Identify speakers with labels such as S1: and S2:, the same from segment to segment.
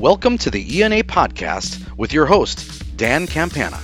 S1: Welcome to the ENA podcast with your host, Dan Campana.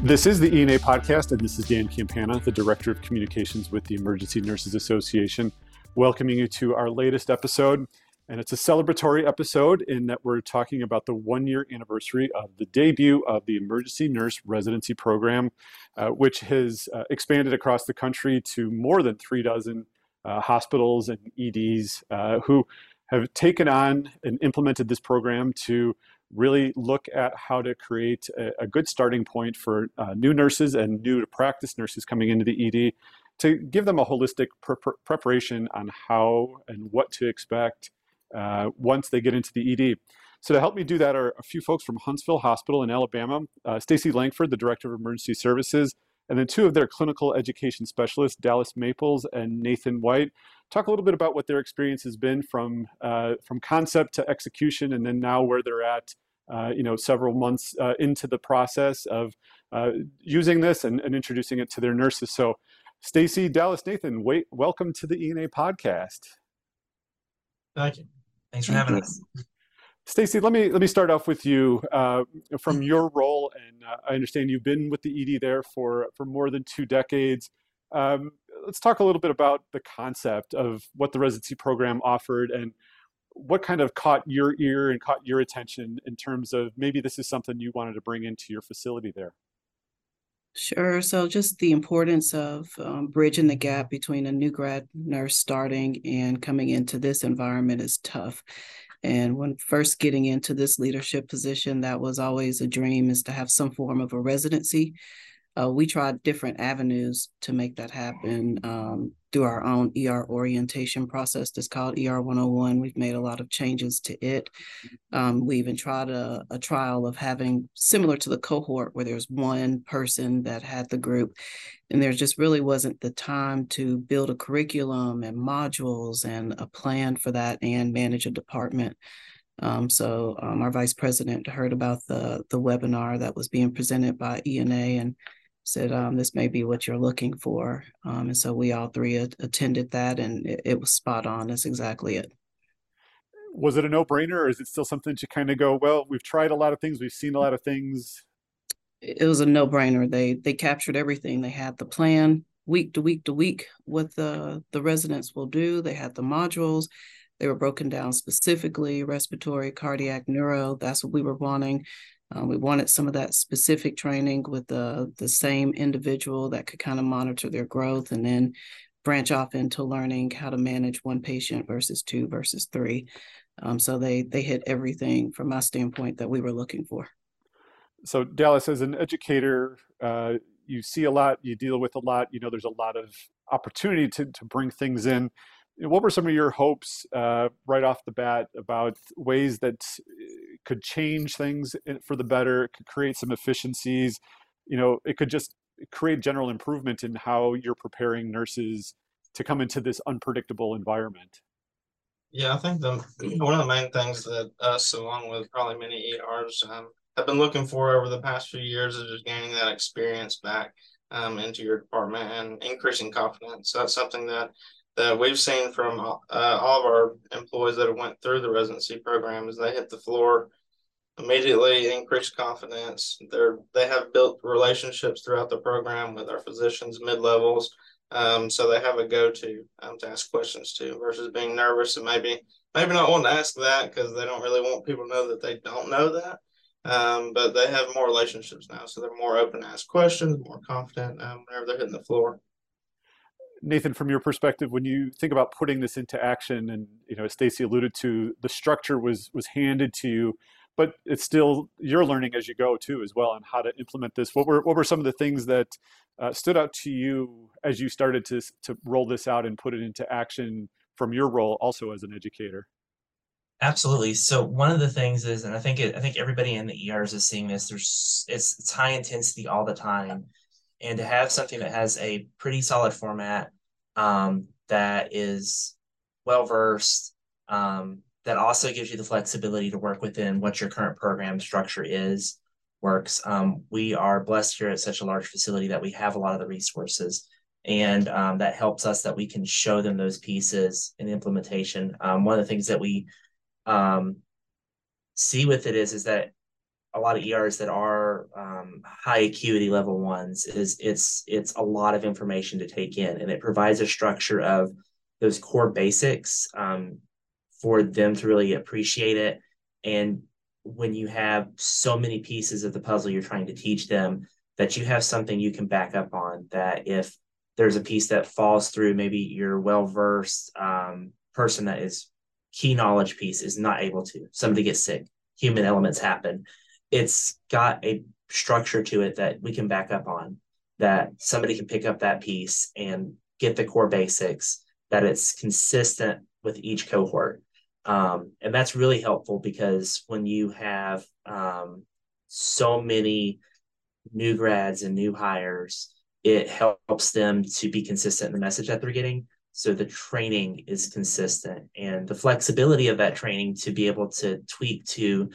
S2: This is the ENA podcast, and this is Dan Campana, the Director of Communications with the Emergency Nurses Association, welcoming you to our latest episode. And it's a celebratory episode in that we're talking about the one year anniversary of the debut of the Emergency Nurse Residency Program, uh, which has uh, expanded across the country to more than three dozen uh, hospitals and EDs uh, who have taken on and implemented this program to really look at how to create a, a good starting point for uh, new nurses and new to practice nurses coming into the ED to give them a holistic pre- preparation on how and what to expect uh, once they get into the ED. So to help me do that are a few folks from Huntsville Hospital in Alabama, uh, Stacy Langford, the Director of Emergency Services, and then two of their clinical education specialists, Dallas Maples and Nathan White. Talk a little bit about what their experience has been from uh, from concept to execution, and then now where they're at. Uh, you know, several months uh, into the process of uh, using this and, and, introducing it to their nurses. So, Stacy, Dallas, Nathan, wait, welcome to the ENA podcast.
S3: Thank you. Thanks for having us.
S2: Stacy, let me let me start off with you uh, from your role, and uh, I understand you've been with the ED there for for more than two decades. Um, let's talk a little bit about the concept of what the residency program offered and what kind of caught your ear and caught your attention in terms of maybe this is something you wanted to bring into your facility there.
S4: Sure. So, just the importance of um, bridging the gap between a new grad nurse starting and coming into this environment is tough. And when first getting into this leadership position, that was always a dream is to have some form of a residency uh, we tried different avenues to make that happen um, through our own ER orientation process that's called ER 101. We've made a lot of changes to it. Um, we even tried a, a, trial of having similar to the cohort where there's one person that had the group, and there just really wasn't the time to build a curriculum and modules and a plan for that and manage a department. Um, so um, our vice president heard about the the webinar that was being presented by ENA and said um, this may be what you're looking for um, and so we all three attended that and it, it, was spot on that's exactly it.
S2: Was it a no-brainer or is it still something to kind of go well we've tried a lot of things we've seen a lot of things
S4: it was a no-brainer. They they captured everything. They had the plan. Week to week to week what the the residents will do. They had the modules. They were broken down specifically respiratory cardiac neuro. That's what we were wanting uh, we wanted some of that specific training with the the same individual that could kind of monitor their growth and then branch off into learning how to manage one patient versus two versus three. Um, so they they hit everything from my standpoint that we were looking for.
S2: So Dallas, as an educator, uh, you see a lot, you deal with a lot. You know, there's a lot of opportunity to to bring things in what were some of your hopes uh, right off the bat about ways that uh, could change things for the better could create some efficiencies you know it could just create general improvement in how you're preparing nurses to come into this unpredictable environment
S3: yeah i think the one of the main things that us along with probably many ers um, have been looking for over the past few years is just gaining that experience back um, into your department and increasing confidence. So that's something that that we've seen from uh, all of our employees that have went through the residency program is they hit the floor immediately increased confidence. They're they have built relationships throughout the program with our physicians mid-levels um, so they have a go-to um, to ask questions to versus being nervous and maybe maybe not wanting to ask that because they don't really want people to know that they don't know that. Um, but they have more relationships now so they're more open to ask questions more confident um, whenever they're hitting the floor
S2: Nathan, from your perspective, when you think about putting this into action, and you know, as Stacy alluded to, the structure was was handed to you, but it's still you're learning as you go too, as well, on how to implement this. What were what were some of the things that uh, stood out to you as you started to to roll this out and put it into action from your role, also as an educator?
S5: Absolutely. So one of the things is, and I think it, I think everybody in the ERs is seeing this. There's it's it's high intensity all the time and to have something that has a pretty solid format um, that is well versed um, that also gives you the flexibility to work within what your current program structure is works um, we are blessed here at such a large facility that we have a lot of the resources and um, that helps us that we can show them those pieces in implementation. Um, one of the things that we um, see with it is is that a lot of ERs that are um, high acuity level ones is it's it's a lot of information to take in, and it provides a structure of those core basics um, for them to really appreciate it. And when you have so many pieces of the puzzle you're trying to teach them, that you have something you can back up on. That if there's a piece that falls through, maybe your well versed um, person that is key knowledge piece is not able to. Somebody gets sick, human elements happen. It's got a structure to it that we can back up on. That somebody can pick up that piece and get the core basics. That it's consistent with each cohort. Um, and that's really helpful because when you have um, so many new grads and new hires, it helps them to be consistent in the message that they're getting. So the training is consistent and the flexibility of that training to be able to tweak to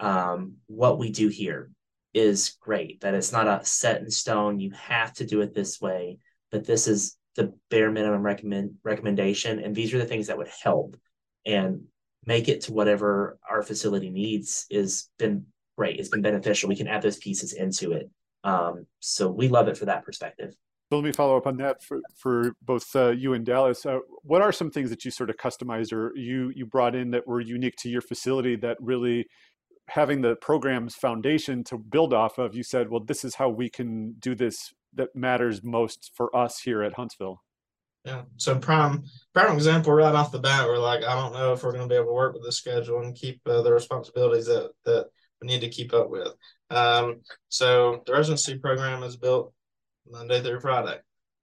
S5: um, what we do here is great. That it's not a set in stone, you have to do it this way, but this is the bare minimum recommend recommendation. And these are the things that would help and make it to whatever our facility needs is been great. It's been beneficial. We can add those pieces into it. Um, so we love it for that perspective.
S2: So let me follow up on that for, for both uh, you and Dallas. Uh, what are some things that you sort of customized or you you brought in that were unique to your facility that really having the program's foundation to build off of? You said, well, this is how we can do this that matters most for us here at Huntsville.
S3: Yeah. So prime prime example right off the bat, we're like, I don't know if we're going to be able to work with the schedule and keep uh, the responsibilities that that we need to keep up with. Um, so the residency program is built Monday through Friday.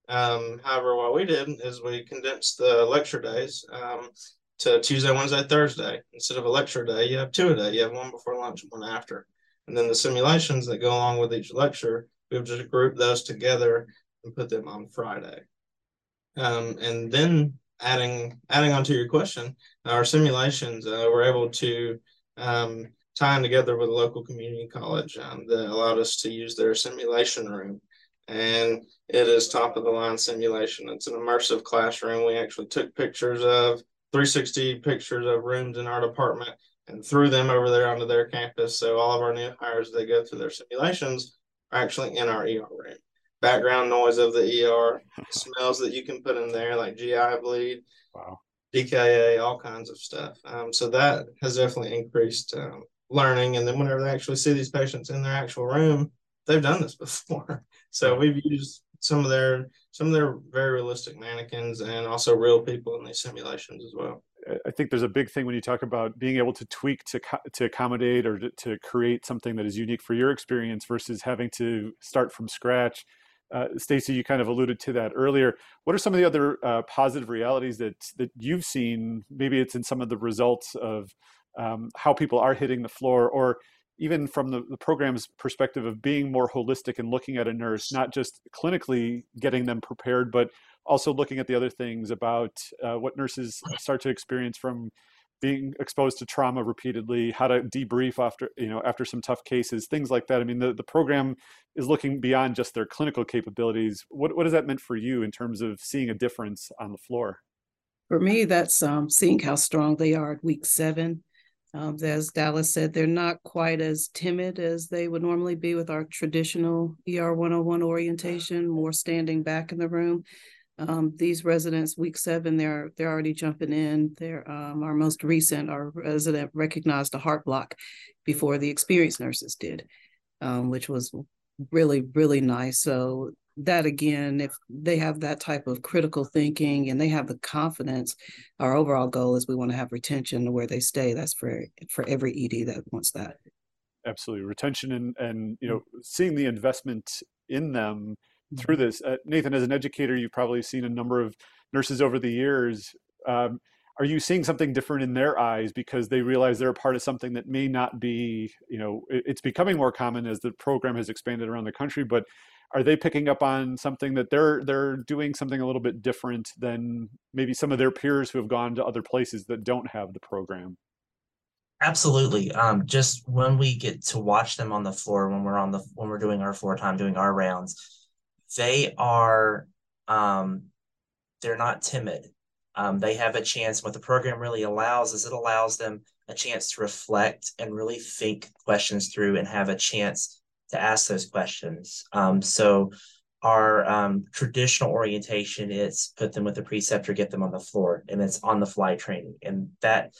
S3: Um, however, what we did is we condensed the lecture days um, to Tuesday, Wednesday, Thursday. Instead of a lecture day, you have two a day. You have one before lunch one after. And then the simulations that go along with each lecture, we've just grouped those together and put them on Friday. Um, and then adding adding on to your question, our simulations uh, we're able to um, tie together with a local community college um, that allowed us to use their simulation room. And it is top of the line simulation. It's an immersive classroom. We actually took pictures of 360 pictures of rooms in our department and threw them over there onto their campus. So all of our new hires that go through their simulations are actually in our ER room background noise of the ER, smells that you can put in there like GI bleed,
S2: wow,
S3: DKA, all kinds of stuff. Um, so that has definitely increased um, learning. And then whenever they actually see these patients in their actual room, they've done this before. So we've used some of their some of their very realistic mannequins and also real people in these simulations as well.
S2: I think there's a big thing when you talk about being able to tweak to to accommodate or to, to create something that is unique for your experience versus having to start from scratch uh, Stacy, you kind of alluded to that earlier. What are some of the other uh, positive realities that that you've seen? Maybe it's in some of the results of um, how people are hitting the floor, or even from the, the, program's perspective of being more holistic and looking at a nurse, not just clinically getting them prepared, but also looking at the other things about uh, what nurses start to experience from being exposed to trauma repeatedly, how to debrief after you know after some tough cases, things like that. I mean, the, the program is looking beyond just their clinical capabilities. What what has that meant for you in terms of seeing a difference on the floor?
S4: For me, that's um, seeing how strong they are at week seven. Um, as Dallas said, they're not quite as timid as they would normally be with our traditional ER 101 orientation, more standing back in the room. Um, these residents, week seven, they're they're already jumping in. They're um, our most recent, our resident recognized a heart block before the experienced nurses did, um, which was really really nice. So that again, if they have that type of critical thinking and they have the confidence, our overall goal is we want to have retention to where they stay. That's for for every ED that wants that.
S2: Absolutely, retention and and you know seeing the investment in them through mm-hmm. this. Uh, Nathan, as an educator, you've probably seen a number of nurses over the years. Um, are you seeing something different in their eyes because they realize they're a part of something that may not be, you know, it's becoming more common as the program has expanded around the country, but are they picking up on something that they're they're doing something a little bit different than maybe some of their peers who have gone to other places that don't have the program?
S5: Absolutely. Um, just when we get to watch them on the floor when we're on the when we're doing our floor time, doing our rounds, they are um, they're not timid. Um, they have a chance. What the program really allows is it allows them a chance to reflect and really think questions through and have a chance to ask those questions. Um, so our um, traditional orientation is put them with the preceptor, get them on the floor, and it's on the fly training. And that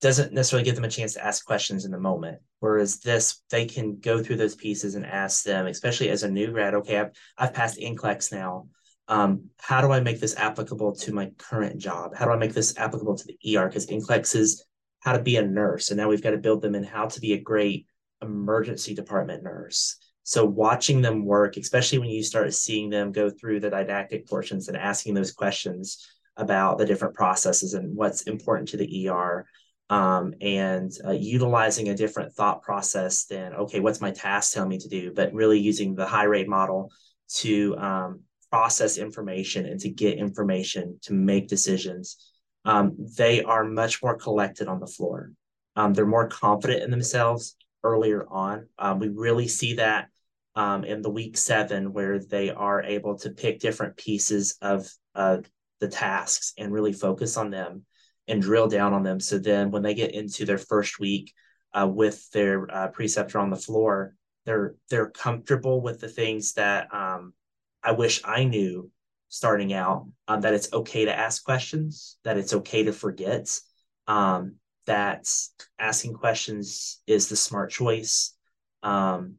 S5: doesn't necessarily give them a chance to ask questions in the moment. Whereas this, they can go through those pieces and ask them, especially as a new grad. Okay, I've, I've passed NCLEX now. Um, how do I make this applicable to my current job? How do I make this applicable to the ER? Because NCLEX is how to be a nurse, and now we've got to build them in how to be a great emergency department nurse. So watching them work, especially when you start seeing them go through the didactic portions and asking those questions about the different processes and what's important to the ER, um, and uh, utilizing a different thought process than okay, what's my task telling me to do, but really using the HIRAID model to um, process information and to get information to make decisions. Um, they are much more collected on the floor. Um, they're more confident in themselves earlier on. Um, we really see that um, in the week seven, where they are able to pick different pieces of uh, the tasks and really focus on them and drill down on them. So then when they get into their first week uh, with their uh, preceptor on the floor, they're they're comfortable with the things that um, I wish I knew starting out. Um, that it's okay to ask questions, that it's okay to forget, um, that asking questions is the smart choice. Um,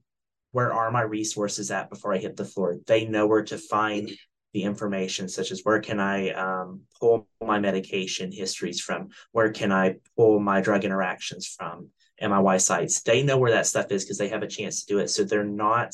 S5: where are my resources at before I hit the floor? They know where to find the information, such as where can I um, pull my medication histories from? Where can I pull my drug interactions from? MIY sites. They know where that stuff is because they have a chance to do it. So they're not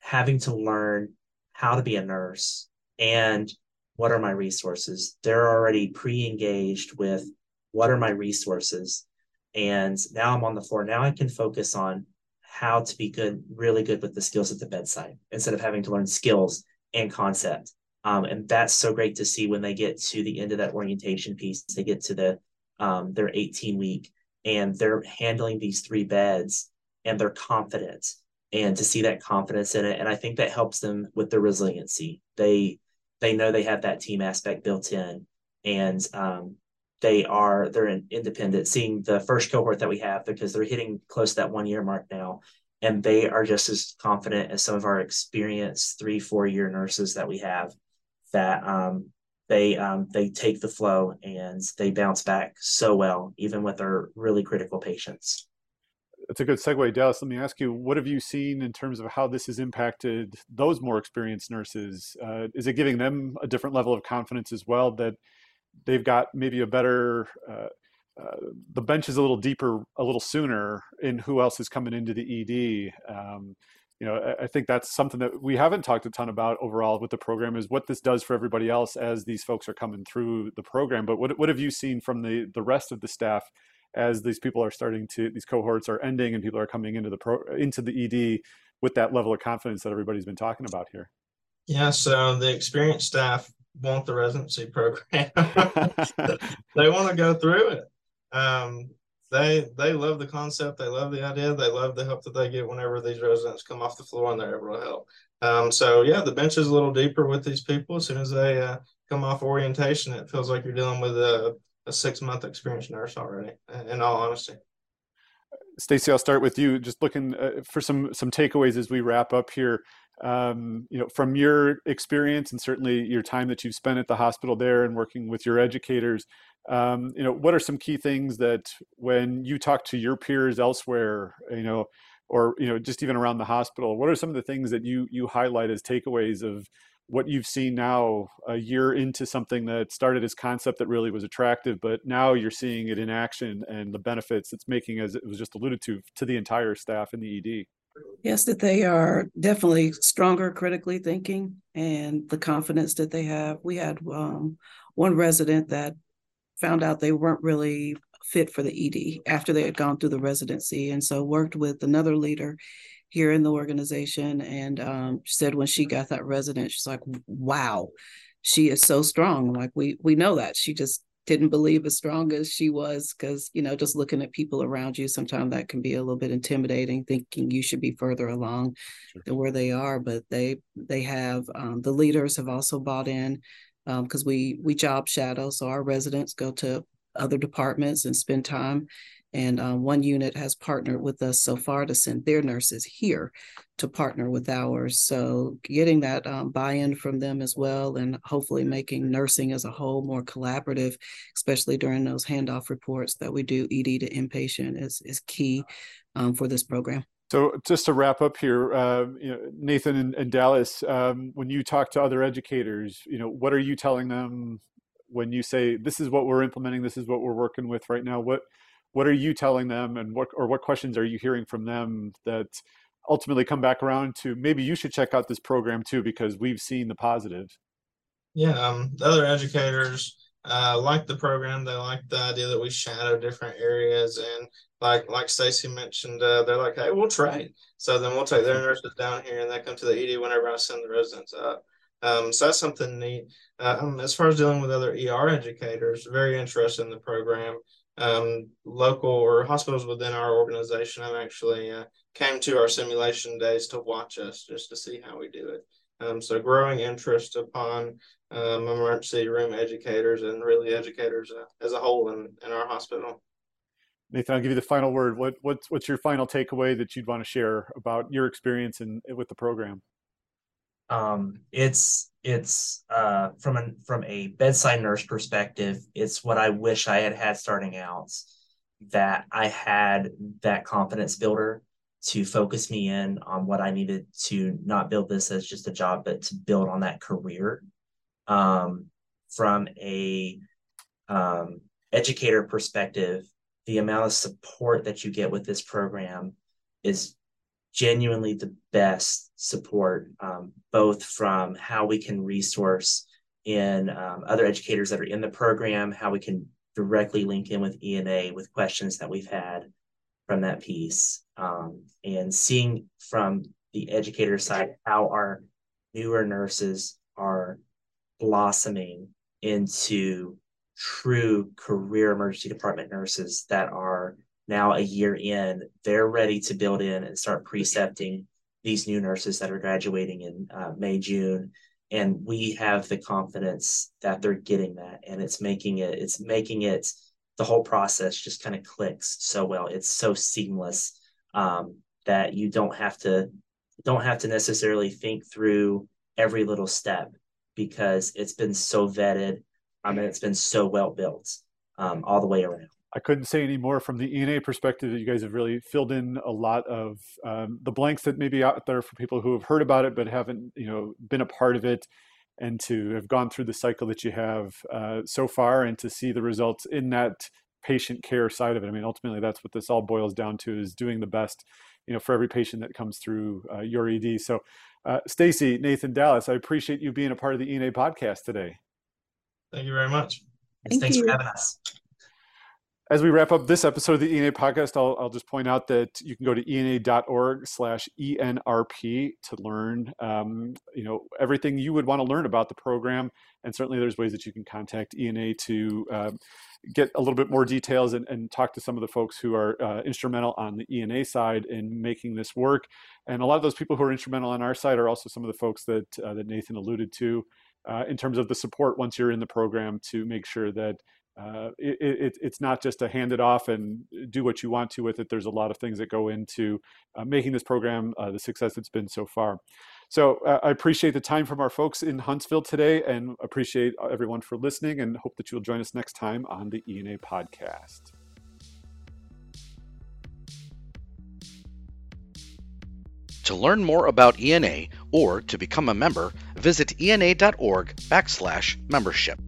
S5: having to learn how to be a nurse and what are my resources. They're already pre engaged with what are my resources. And now I'm on the floor. Now I can focus on how to be good, really good with the skills at the bedside instead of having to learn skills and concept. Um, and that's so great to see when they get to the end of that orientation piece. They get to the um, their 18 week and they're handling these three beds and they're confident and to see that confidence in it. And I think that helps them with their resiliency. They they know they have that team aspect built in and um, they are they're independent. Seeing the first cohort that we have because they're hitting close to that one year mark now and they are just as confident as some of our experienced three four year nurses that we have that um, they um, they take the flow and they bounce back so well even with our really critical patients
S2: that's a good segue dallas. Let me ask you what have you seen in terms of how this has impacted those more experienced nurses? Uh, is it giving them a different level of confidence as well that they've got maybe a better uh, uh, the bench is a little deeper a little sooner in who else is coming into the ed um, you know I, I, think that's something that we haven't talked a ton about overall with the program is what this does for everybody else as these folks are coming through the program. But what, what have you seen from the the rest of the staff as these people are starting to these cohorts are ending and people are coming into the pro into the ed with that level of confidence that everybody's been talking about here
S3: yeah so the experienced staff want the residency program they want to go through it um, they they love the concept. They love the idea. They love the help that they get whenever these residents come off the floor and they're able to help. Um, so yeah, the bench is a little deeper with these people. As soon as they uh, come off orientation, it feels like you're dealing with a, a six month experienced nurse already. In all honesty.
S2: Stacy, I'll start with you. Just looking uh, for some some takeaways as we wrap up here. Um, you know, from your experience and certainly your time that you've spent at the hospital there and working with your educators, um, you know what are some key things that when you talk to your peers elsewhere you know or you know just even around the hospital what are some of the things that you you highlight as takeaways of what you've seen now a year into something that started as concept that really was attractive but now you're seeing it in action and the benefits it's making as it was just alluded to to the entire staff in the ed
S4: yes that they are definitely stronger critically thinking and the confidence that they have. We had um, one resident that found out they weren't really fit for the ED after they had gone through the residency. And so worked with another leader here in the organization and um, said when she got that resident, she's like, wow, she is so strong. Like we we know that. She just didn't believe as strong as she was because you know just looking at people around you sometimes that can be a little bit intimidating thinking you should be further along sure. than where they are but they they have um, the leaders have also bought in because um, we we job shadow so our residents go to other departments and spend time and um, one unit has partnered with us so far to send their nurses here to partner with ours. So getting that um, buy-in from them as well, and hopefully making nursing as a whole more collaborative, especially during those handoff reports that we do ED to inpatient, is is key um, for this program.
S2: So just to wrap up here, uh, you know, Nathan and, and Dallas, um, when you talk to other educators, you know, what are you telling them when you say this is what we're implementing, this is what we're working with right now? What what are you telling them and what or what questions are you hearing from them that ultimately come back around to maybe you should check out this program too because we've seen the positive.
S3: yeah um, the other educators uh, like the program they like the idea that we shadow different areas and like like stacy mentioned uh, they're like hey we'll trade so then we'll take their nurses down here and they come to the ed whenever i send the residents up um, so that's something neat uh, um, as far as dealing with other er educators very interested in the program um, local or hospitals within our organization have actually uh, came to our simulation days to watch us just to see how we do it. Um, so growing interest upon um, emergency room educators and really educators uh, as a whole in, in our hospital.
S2: Nathan, I'll give you the final word. What, what's, what's your final takeaway that you'd want to share about your experience in, with the program?
S5: Um, it's it's uh, from a from a bedside nurse perspective, it's what I wish I had had starting out. That I had that confidence builder to focus me in on what I needed to not build this as just a job, but to build on that career. Um, from a um, educator perspective, the amount of support that you get with this program is genuinely the best support, um, both from how we can resource in um, other educators that are in the program, how we can directly link in with ENA with questions that we've had from that piece, um, and seeing from the educator side how our newer nurses are blossoming into true career emergency department nurses that are now a year in, they're ready to build in and start precepting these new nurses that are graduating in uh, May, June. And we have the confidence that they're getting that. And it's making it, it's making it, the whole process just kind of clicks so well. It's so seamless um, that you don't have to, don't have to necessarily think through every little step because it's been so vetted. I mean, it's been so well built um, all the way around.
S2: I couldn't say any more from the ENA perspective that you guys have really filled in a lot of um, the blanks that may be out there for people who have heard about it but haven't, you know, been a part of it, and to have gone through the cycle that you have uh, so far, and to see the results in that patient care side of it. I mean, ultimately, that's what this all boils down to: is doing the best, you know, for every patient that comes through uh, your ED. So, uh, Stacy, Nathan, Dallas, I appreciate you being a part of the ENA podcast today.
S3: Thank you very much.
S5: Thank Thanks you. for having us.
S2: As we wrap up this episode of the ENA podcast, I'll, I'll just point out that you can go to ena.org slash ENRP to learn, um, you know, everything you would want to learn about the program. And certainly there's ways that you can contact ENA to uh, get a little bit more details and, and, talk to some of the folks who are uh, instrumental on the ENA side in making this work. And a lot of those people who are instrumental on our side are also some of the folks that, uh, that Nathan alluded to uh, in terms of the support once you're in the program to make sure that uh, it, it, it's not just to hand it off and do what you want to with it. There's a lot of things that go into uh, making this program uh, the success it's been so far. So uh, I appreciate the time from our folks in Huntsville today and appreciate everyone for listening and hope that you'll join us next time on the ENA podcast.
S1: To learn more about ENA or to become a member, visit ena.org backslash membership.